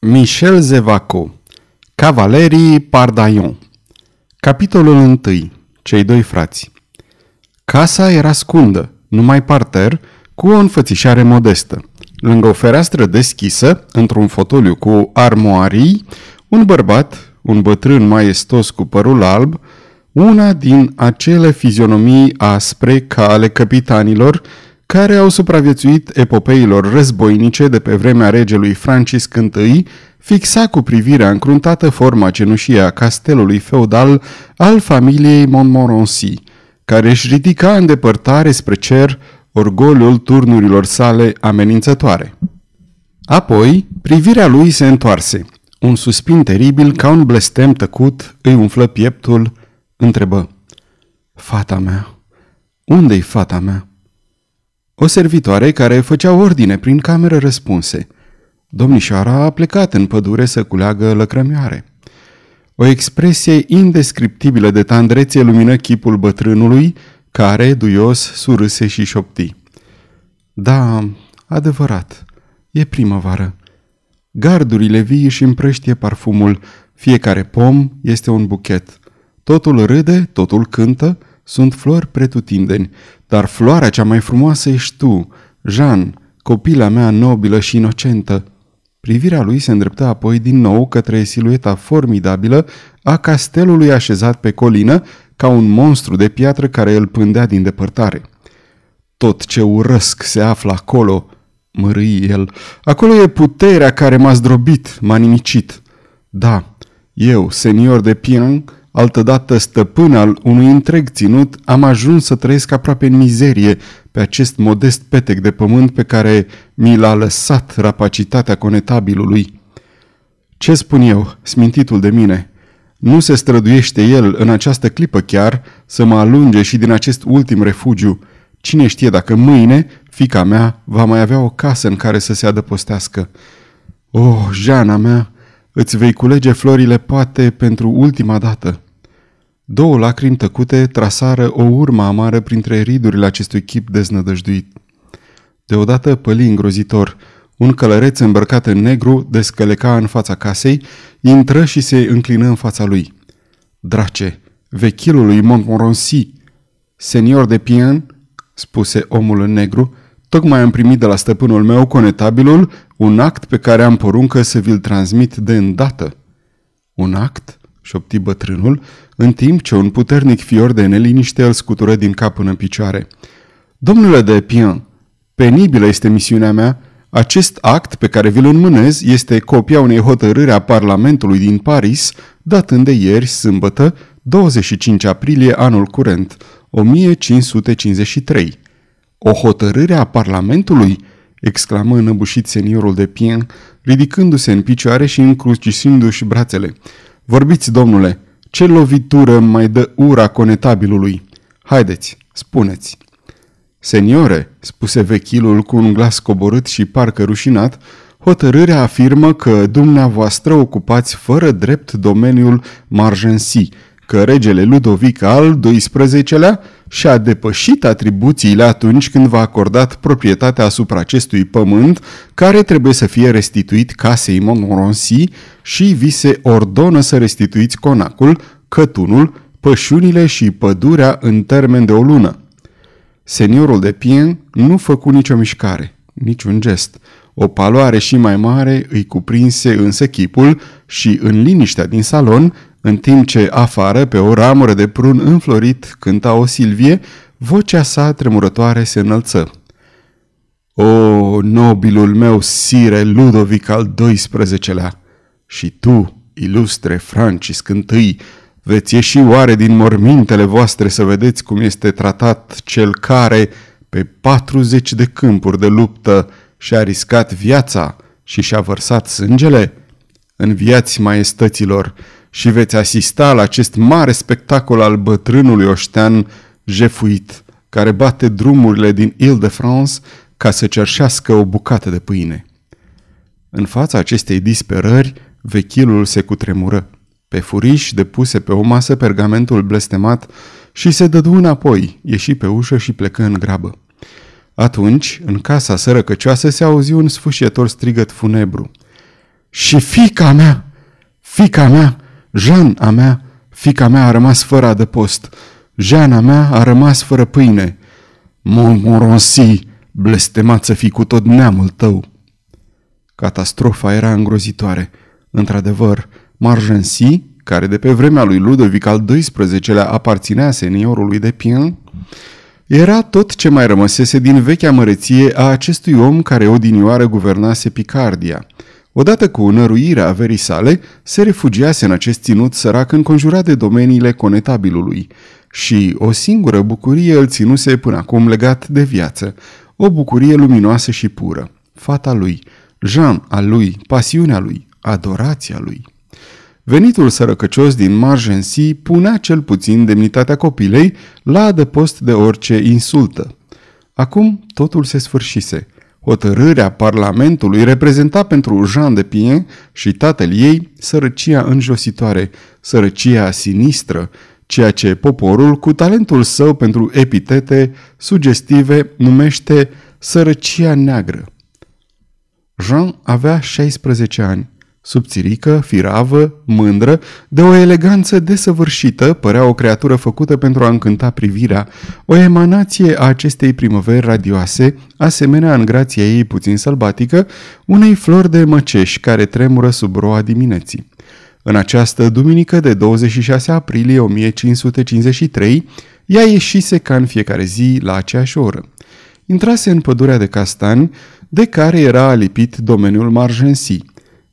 Michel Zevaco Cavalerii Pardaion Capitolul 1 Cei doi frați Casa era scundă, numai parter, cu o înfățișare modestă. Lângă o fereastră deschisă, într-un fotoliu cu armoarii, un bărbat, un bătrân maestos cu părul alb, una din acele fizionomii aspre ca ale capitanilor, care au supraviețuit epopeilor războinice de pe vremea regelui Francisc I, fixa cu privirea încruntată forma cenușie a castelului feudal al familiei Montmorency, care își ridica în depărtare spre cer orgoliul turnurilor sale amenințătoare. Apoi, privirea lui se întoarse. Un suspin teribil, ca un blestem tăcut, îi umflă pieptul, întrebă. Fata mea, unde-i fata mea? O servitoare care făcea ordine prin cameră răspunse. Domnișoara a plecat în pădure să culeagă lăcrămioare. O expresie indescriptibilă de tandrețe lumină chipul bătrânului, care, duios, surâse și șopti. Da, adevărat, e primăvară. Gardurile vii își împrăștie parfumul, fiecare pom este un buchet. Totul râde, totul cântă, sunt flori pretutindeni, dar floarea cea mai frumoasă ești tu, Jean, copila mea nobilă și inocentă. Privirea lui se îndreptă apoi din nou către silueta formidabilă a castelului așezat pe colină ca un monstru de piatră care îl pândea din depărtare. Tot ce urăsc se află acolo, mărâi el. Acolo e puterea care m-a zdrobit, m-a nimicit. Da, eu, senior de Piang, altădată stăpân al unui întreg ținut, am ajuns să trăiesc aproape în mizerie pe acest modest petec de pământ pe care mi l-a lăsat rapacitatea conetabilului. Ce spun eu, smintitul de mine? Nu se străduiește el în această clipă chiar să mă alunge și din acest ultim refugiu. Cine știe dacă mâine fica mea va mai avea o casă în care să se adăpostească. Oh, Jana mea, îți vei culege florile poate pentru ultima dată. Două lacrimi tăcute trasară o urmă amară printre ridurile acestui chip deznădăjduit. Deodată păli îngrozitor. Un călăreț îmbrăcat în negru descăleca în fața casei, intră și se înclină în fața lui. Drace, vechilul lui Montmorency, senior de Pien, spuse omul în negru, tocmai am primit de la stăpânul meu conetabilul un act pe care am poruncă să vi-l transmit de îndată. Un act? Șopti bătrânul, în timp ce un puternic fior de neliniște îl scutură din cap până în picioare. Domnule de Pien, penibilă este misiunea mea. Acest act pe care vi-l înmânez este copia unei hotărâri a Parlamentului din Paris, datând de ieri, sâmbătă, 25 aprilie anul curent, 1553. O hotărâre a Parlamentului? exclamă înăbușit seniorul de Pien, ridicându-se în picioare și încrucișindu-și brațele. Vorbiți, domnule, ce lovitură mai dă ura conetabilului? Haideți, spuneți. Seniore, spuse vechilul cu un glas coborât și parcă rușinat, hotărârea afirmă că dumneavoastră ocupați fără drept domeniul Margency, că regele Ludovic al XII-lea și-a depășit atribuțiile atunci când v-a acordat proprietatea asupra acestui pământ, care trebuie să fie restituit casei Montmorency și vi se ordonă să restituiți conacul, cătunul, pășunile și pădurea în termen de o lună. Seniorul de Pien nu făcu nicio mișcare, niciun gest. O paloare și mai mare îi cuprinse însă chipul și în liniștea din salon în timp ce afară, pe o ramură de prun înflorit, cânta o Silvie, vocea sa tremurătoare se înălță. O, nobilul meu sire Ludovic al XII-lea, și tu, ilustre Francisc I, veți ieși oare din mormintele voastre să vedeți cum este tratat cel care, pe 40 de câmpuri de luptă, și-a riscat viața și și-a vărsat sângele? Înviați maestăților, și veți asista la acest mare spectacol al bătrânului oștean jefuit, care bate drumurile din Ile-de-France ca să cerșească o bucată de pâine. În fața acestei disperări, vechilul se cutremură. Pe furiș depuse pe o masă pergamentul blestemat și se dădu înapoi, ieși pe ușă și plecă în grabă. Atunci, în casa sărăcăcioasă se auzi un sfâșietor strigăt funebru. Și fica mea, fica mea, Jean a mea, fica mea a rămas fără adăpost. Jeana mea a rămas fără pâine. Montmorency, blestemat să fii cu tot neamul tău. Catastrofa era îngrozitoare. Într-adevăr, Margency, care de pe vremea lui Ludovic al XII-lea aparținea seniorului de Pien, era tot ce mai rămăsese din vechea măreție a acestui om care odinioară guvernase Picardia. Odată cu năruirea averii sale, se refugiase în acest ținut sărac înconjurat de domeniile conetabilului și o singură bucurie îl ținuse până acum legat de viață, o bucurie luminoasă și pură, fata lui, Jean al lui, pasiunea lui, adorația lui. Venitul sărăcăcios din Margency punea cel puțin demnitatea copilei la adăpost de orice insultă. Acum totul se sfârșise. Hotărârea Parlamentului reprezenta pentru Jean de Pien și tatăl ei sărăcia înjositoare, sărăcia sinistră, ceea ce poporul, cu talentul său pentru epitete sugestive, numește sărăcia neagră. Jean avea 16 ani. Subțirică, firavă, mândră, de o eleganță desăvârșită, părea o creatură făcută pentru a încânta privirea, o emanație a acestei primăveri radioase, asemenea în grația ei puțin sălbatică, unei flori de măceș care tremură sub roa dimineții. În această duminică de 26 aprilie 1553, ea ieșise ca în fiecare zi la aceeași oră. Intrase în pădurea de castani, de care era alipit domeniul Margency.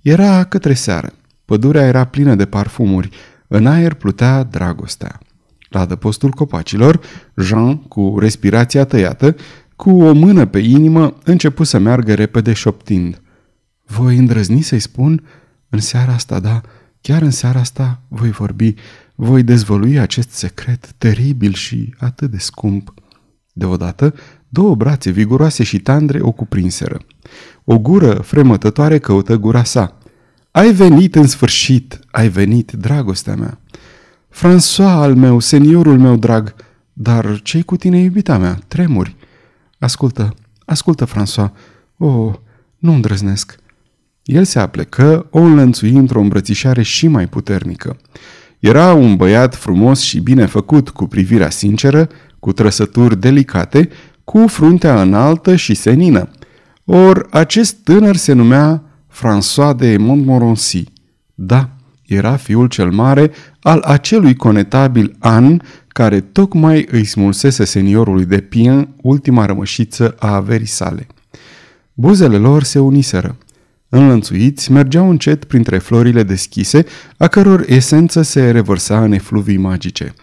Era către seară. Pădurea era plină de parfumuri. În aer plutea dragostea. La adăpostul copacilor, Jean, cu respirația tăiată, cu o mână pe inimă, începu să meargă repede șoptind. Voi îndrăzni să-i spun? În seara asta, da, chiar în seara asta voi vorbi, voi dezvălui acest secret teribil și atât de scump. Deodată, două brațe viguroase și tandre o cuprinseră. O gură fremătătoare căută gura sa. Ai venit în sfârșit, ai venit, dragostea mea. François al meu, seniorul meu drag, dar ce cu tine, iubita mea? Tremuri. Ascultă, ascultă, François. Oh, nu îndrăznesc. El se aplecă, o înlănțui într-o îmbrățișare și mai puternică. Era un băiat frumos și bine făcut, cu privirea sinceră, cu trăsături delicate, cu fruntea înaltă și senină. Or, acest tânăr se numea François de Montmorency. Da, era fiul cel mare al acelui conetabil An care tocmai îi smulsese seniorului de Pien ultima rămășiță a averii sale. Buzele lor se uniseră. Înlănțuiți, mergeau încet printre florile deschise, a căror esență se revărsa în efluvii magice.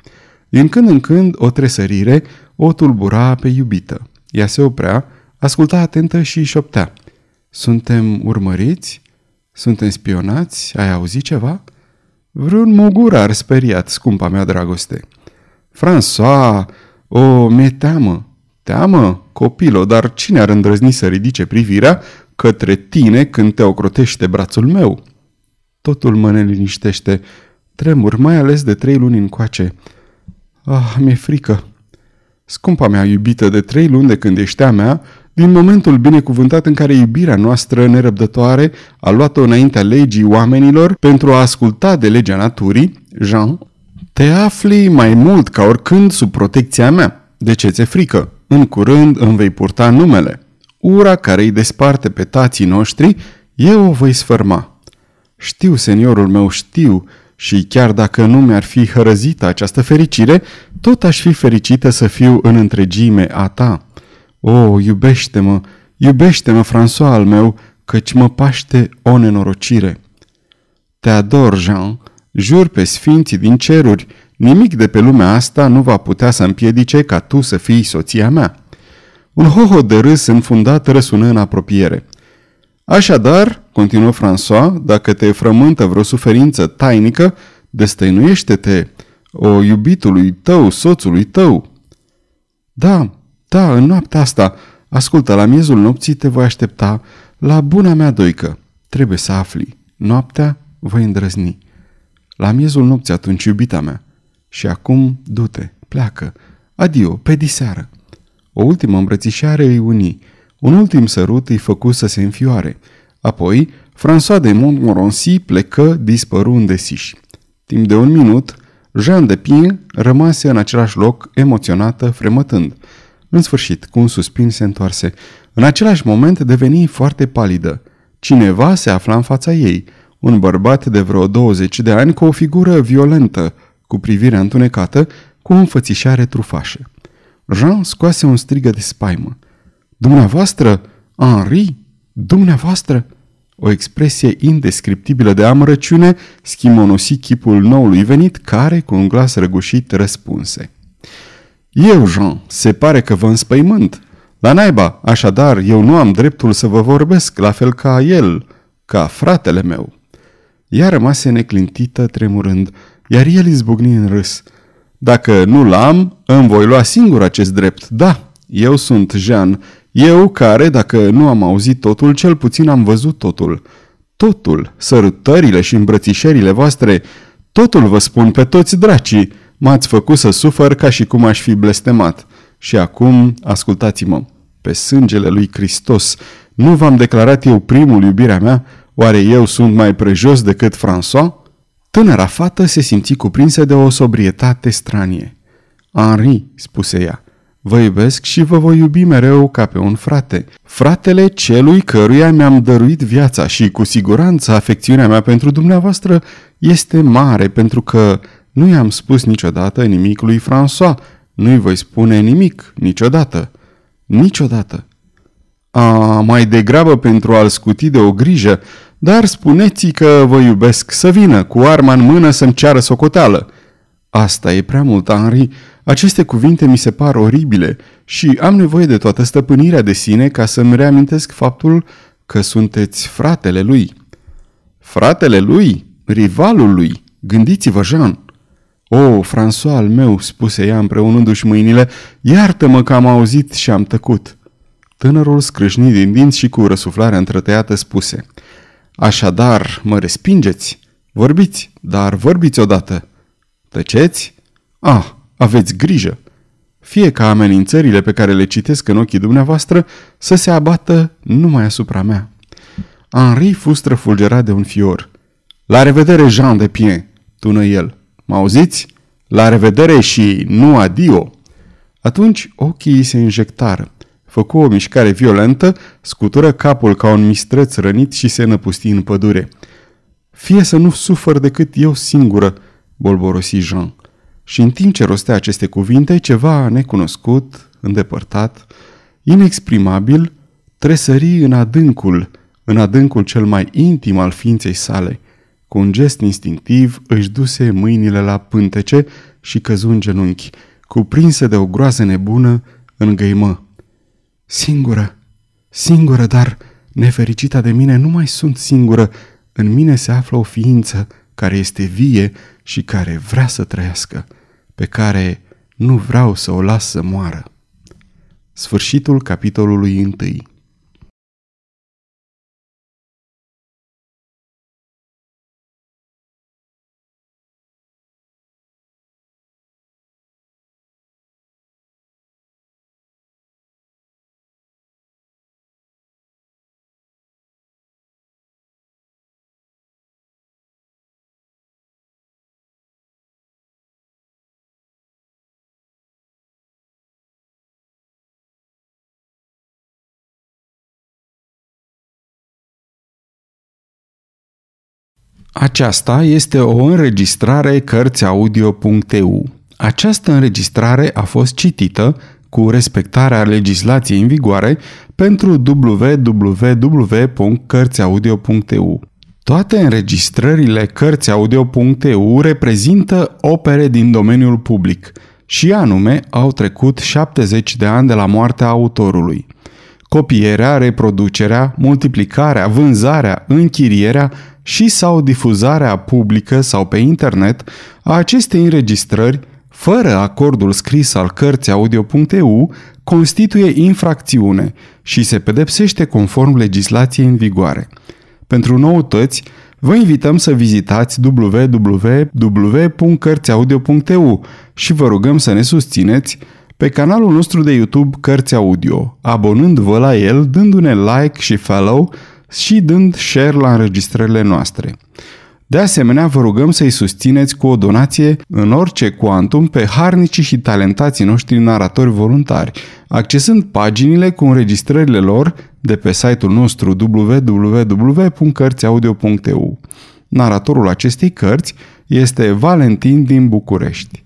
Din când în când, o tresărire o tulbura pe iubită. Ea se oprea, asculta atentă și șoptea. Suntem urmăriți? Suntem spionați? Ai auzit ceva?" Vreun mugurar speriat, scumpa mea dragoste. François, o, mi-e teamă. Teamă, copilo, dar cine ar îndrăzni să ridice privirea către tine când te ocrotește brațul meu? Totul mă neliniștește. Tremur, mai ales de trei luni încoace. Ah, mi-e frică. Scumpa mea iubită de trei luni de când ești a mea, din momentul binecuvântat în care iubirea noastră nerăbdătoare a luat-o înaintea legii oamenilor pentru a asculta de legea naturii, Jean, te afli mai mult ca oricând sub protecția mea. De ce ți-e frică? În curând îmi vei purta numele. Ura care îi desparte pe tații noștri, eu o voi sfârma. Știu, seniorul meu, știu, și chiar dacă nu mi-ar fi hărăzită această fericire, tot aș fi fericită să fiu în întregime a ta. O, iubește-mă, iubește-mă, François al meu, căci mă paște o nenorocire. Te ador, Jean, jur pe sfinții din ceruri, nimic de pe lumea asta nu va putea să împiedice ca tu să fii soția mea. Un hoho de râs înfundat răsună în apropiere. Așadar, continuă François, dacă te frământă vreo suferință tainică, destăinuiește-te, o iubitului tău, soțului tău. Da, da, în noaptea asta, ascultă, la miezul nopții te voi aștepta la buna mea doică. Trebuie să afli. Noaptea voi îndrăzni. La miezul nopții atunci, iubita mea. Și acum, du-te, pleacă. Adio, pe diseară. O ultimă îmbrățișare îi uni. Un ultim sărut îi făcu să se înfioare. Apoi, François de Montmorency plecă dispăru în desiși. Timp de un minut, Jean de Pien rămase în același loc, emoționată, fremătând. În sfârșit, cu un suspin se întoarse. În același moment deveni foarte palidă. Cineva se afla în fața ei, un bărbat de vreo 20 de ani cu o figură violentă, cu privirea întunecată, cu o înfățișare trufașă. Jean scoase un strigă de spaimă. Dumneavoastră? Henri? Dumneavoastră? O expresie indescriptibilă de amărăciune schimonosi chipul noului venit, care, cu un glas răgușit, răspunse. Eu, Jean, se pare că vă înspăimânt. La naiba, așadar, eu nu am dreptul să vă vorbesc, la fel ca el, ca fratele meu. Ea rămase neclintită, tremurând, iar el izbucni în râs. Dacă nu l-am, îmi voi lua singur acest drept. Da, eu sunt Jean, eu care, dacă nu am auzit totul, cel puțin am văzut totul. Totul, sărutările și îmbrățișările voastre, totul vă spun pe toți dracii, m-ați făcut să sufăr ca și cum aș fi blestemat. Și acum, ascultați-mă, pe sângele lui Hristos, nu v-am declarat eu primul iubirea mea? Oare eu sunt mai prejos decât François? Tânăra fată se simți cuprinsă de o sobrietate stranie. Henri, spuse ea, Vă iubesc și vă voi iubi mereu ca pe un frate. Fratele celui căruia mi-am dăruit viața și cu siguranță afecțiunea mea pentru dumneavoastră este mare pentru că nu i-am spus niciodată nimic lui François. Nu-i voi spune nimic niciodată. Niciodată. A, mai degrabă pentru a-l scuti de o grijă, dar spuneți că vă iubesc să vină cu arma în mână să-mi ceară socoteală. Asta e prea mult, Henri. Aceste cuvinte mi se par oribile și am nevoie de toată stăpânirea de sine ca să-mi reamintesc faptul că sunteți fratele lui. Fratele lui? Rivalul lui? Gândiți-vă, Jean! O, François al meu, spuse ea împreunându-și mâinile, iartă-mă că am auzit și am tăcut. Tânărul scrâșni din dinți și cu răsuflarea întrătăiată spuse, Așadar, mă respingeți? Vorbiți, dar vorbiți odată. Tăceți? Ah, aveți grijă! Fie ca amenințările pe care le citesc în ochii dumneavoastră să se abată numai asupra mea. Henri fu străfulgerat de un fior. La revedere, Jean de Pien, tună el. Mă auziți? La revedere și nu adio! Atunci ochii se injectară. Făcu o mișcare violentă, scutură capul ca un mistreț rănit și se năpusti în pădure. Fie să nu sufăr decât eu singură, bolborosi Jean. Și în timp ce rostea aceste cuvinte, ceva necunoscut, îndepărtat, inexprimabil, tresări în adâncul, în adâncul cel mai intim al ființei sale. Cu un gest instinctiv își duse mâinile la pântece și căzu în genunchi. Cuprinsă de o groază nebună, îngăimă. Singură, singură, dar nefericita de mine nu mai sunt singură. În mine se află o ființă care este vie și care vrea să trăiască, pe care nu vreau să o las să moară. Sfârșitul capitolului întâi. Aceasta este o înregistrare Cărțiaudio.eu. Această înregistrare a fost citită cu respectarea legislației în vigoare pentru www.cărțiaudio.eu. Toate înregistrările Cărțiaudio.eu reprezintă opere din domeniul public și anume au trecut 70 de ani de la moartea autorului. Copierea, reproducerea, multiplicarea, vânzarea, închirierea și sau difuzarea publică sau pe internet a acestei înregistrări fără acordul scris al cărții audio.eu constituie infracțiune și se pedepsește conform legislației în vigoare. Pentru noutăți, vă invităm să vizitați www.cărțiaudio.eu și vă rugăm să ne susțineți pe canalul nostru de YouTube Cărți Audio, abonând-vă la el, dându-ne like și follow și dând share la înregistrările noastre. De asemenea, vă rugăm să-i susțineți cu o donație în orice cuantum pe harnicii și talentații noștri naratori voluntari, accesând paginile cu înregistrările lor de pe site-ul nostru www.cărțiaudio.eu. Naratorul acestei cărți este Valentin din București.